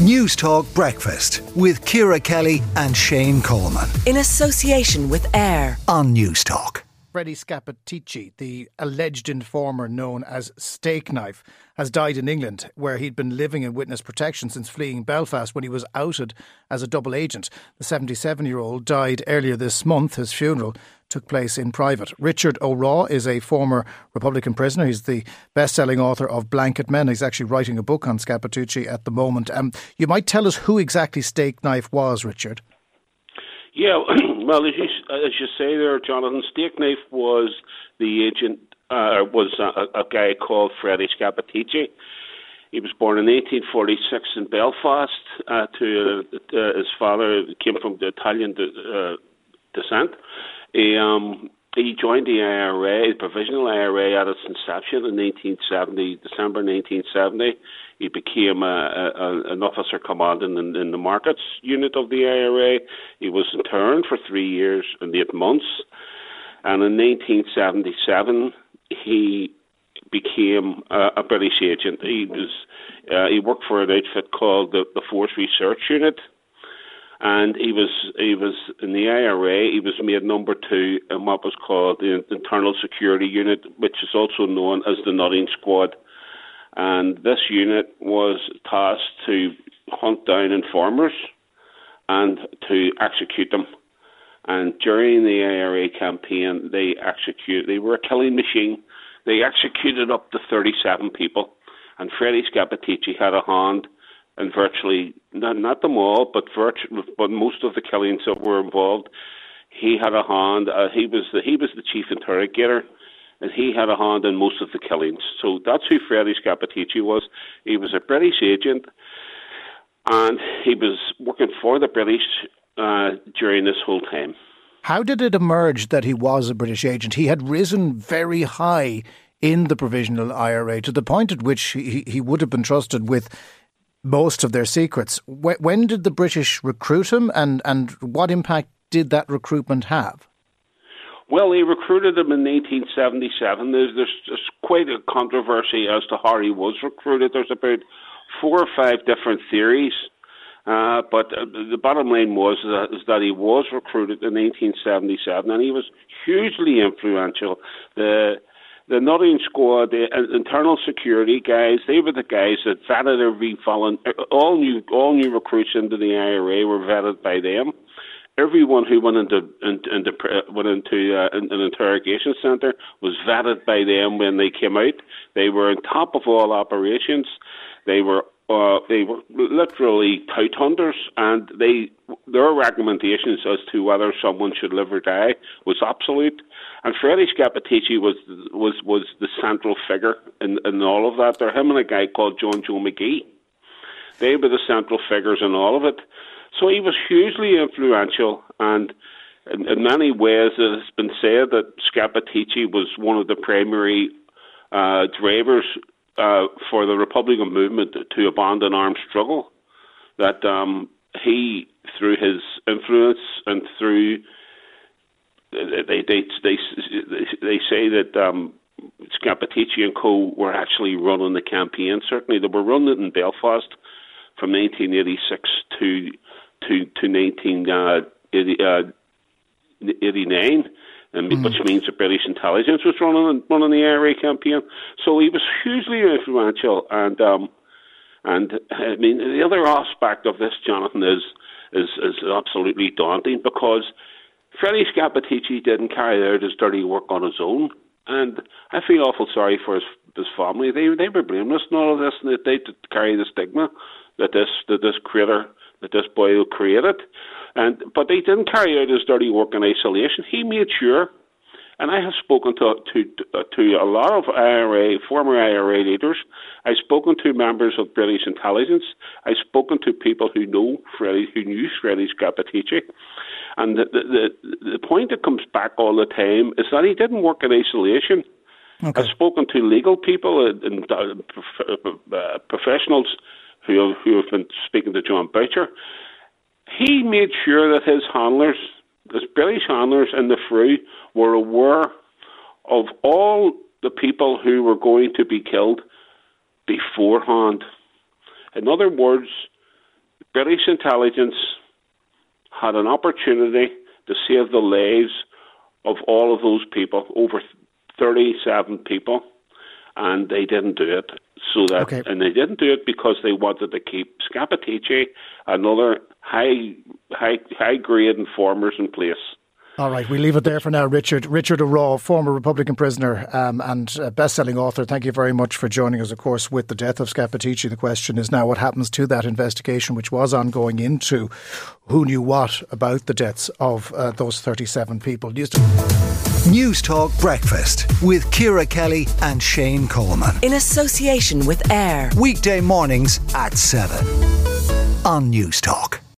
Newstalk Breakfast with Ciara Kelly and Shane Coleman. In association with AIR on Newstalk. Freddie Scappaticci, the alleged informer known as Stakeknife, has died in England, where he'd been living in witness protection since fleeing Belfast when he was outed as a double agent. The 77 year old died earlier this month. His funeral took place in private. Richard O'Rawe is a former Republican prisoner. He's the best selling author of Blanketmen. He's actually writing a book on Scappaticci at the moment. Um, you might tell us who exactly Stakeknife was, Richard. Yeah, well, as you, as you say there, Jonathan, Stakeknife was the agent, uh, was a, a guy called Freddie Scappaticci. He was born in 1846 in Belfast. Uh, to uh, his father came from the Italian de, uh, descent. He um, he joined the IRA, the provisional IRA, at its inception in 1970, December 1970. He became a, a, an officer commanding in, in the markets unit of the IRA. He was interned for three years and eight months. And in 1977, he became uh, a British agent. He was uh, he worked for an outfit called the, the Force Research Unit, and he was he was in the IRA. He was made number two in what was called the Internal Security Unit, which is also known as the Nutting Squad. And this unit was tasked to hunt down informers and to execute them. And during the IRA campaign, they execute. They were a killing machine. They executed up to 37 people, and Freddie Scappaticci had a hand in virtually not not them all, but virtu- but most of the killings that were involved. He had a hand. Uh, he was the he was the chief interrogator and he had a hand in most of the killings. So that's who Freddie Scappaticci was. He was a British agent, and he was working for the British uh, during this whole time. How did it emerge that he was a British agent? He had risen very high in the provisional IRA to the point at which he, he would have been trusted with most of their secrets. When did the British recruit him, and, and what impact did that recruitment have? Well, he recruited him in 1877. There's, there's, quite a controversy as to how he was recruited. There's about four or five different theories. Uh, but uh, the bottom line was that, is that he was recruited in 1877, and he was hugely influential. The the Nutting Squad, the uh, internal security guys, they were the guys that vetted every volunteer. All new all new recruits into the IRA were vetted by them everyone who went into into, went into uh, an interrogation centre was vetted by them when they came out. They were on top of all operations. They were uh, they were literally tout hunters, and they their recommendations as to whether someone should live or die was absolute. And Freddie Scappaticci was was was the central figure in, in all of that. There him and a guy called John Joe Magee. They were the central figures in all of it. So he was hugely influential, and in, in many ways, it has been said that Scappaticci was one of the primary uh, drivers uh, for the Republican movement to abandon armed struggle. That um, he, through his influence and through they they they they say that um, Scappaticci and co were actually running the campaign. Certainly, they were running it in Belfast from 1986 to to to 1989, uh, mm. which means the British intelligence was running running the IRA campaign. So he was hugely influential, and um, and I mean the other aspect of this, Jonathan, is is is absolutely daunting because Freddie Scappaticci didn't carry out his dirty work on his own, and I feel awful sorry for his his family. They they were blameless in all of this, and they, they carry the stigma that this that this creator that this boy created. And but they didn't carry out his dirty work in isolation. He made sure, and I have spoken to to to a lot of IRA former IRA leaders. I've spoken to members of British intelligence. I've spoken to people who know who knew Freddie Scappaticci. And the, the the the point that comes back all the time is that he didn't work in isolation. Okay. I've spoken to legal people and, and uh, uh, professionals who who have been speaking to Jon Boutcher, he made sure that his handlers, his British handlers in the FRU, were aware of all the people who were going to be killed beforehand. In other words, British intelligence had an opportunity to save the lives of all of those people, over 37 people, and they didn't do it. So that, Okay. and they didn't do it because they wanted to keep Scappaticci and other high, high, high grade informers in place. All right, we leave it there for now. Richard Richard O'Rawe, former Republican prisoner um, and uh, best-selling author. Thank you very much for joining us. Of course, with the death of Scappaticci, the question is now what happens to that investigation, which was ongoing into who knew what about the deaths of uh, those thirty-seven people. News Newstalk Breakfast with Ciara Kelly and Shane Coleman. In association with AIR. Weekday mornings at 7 on Newstalk.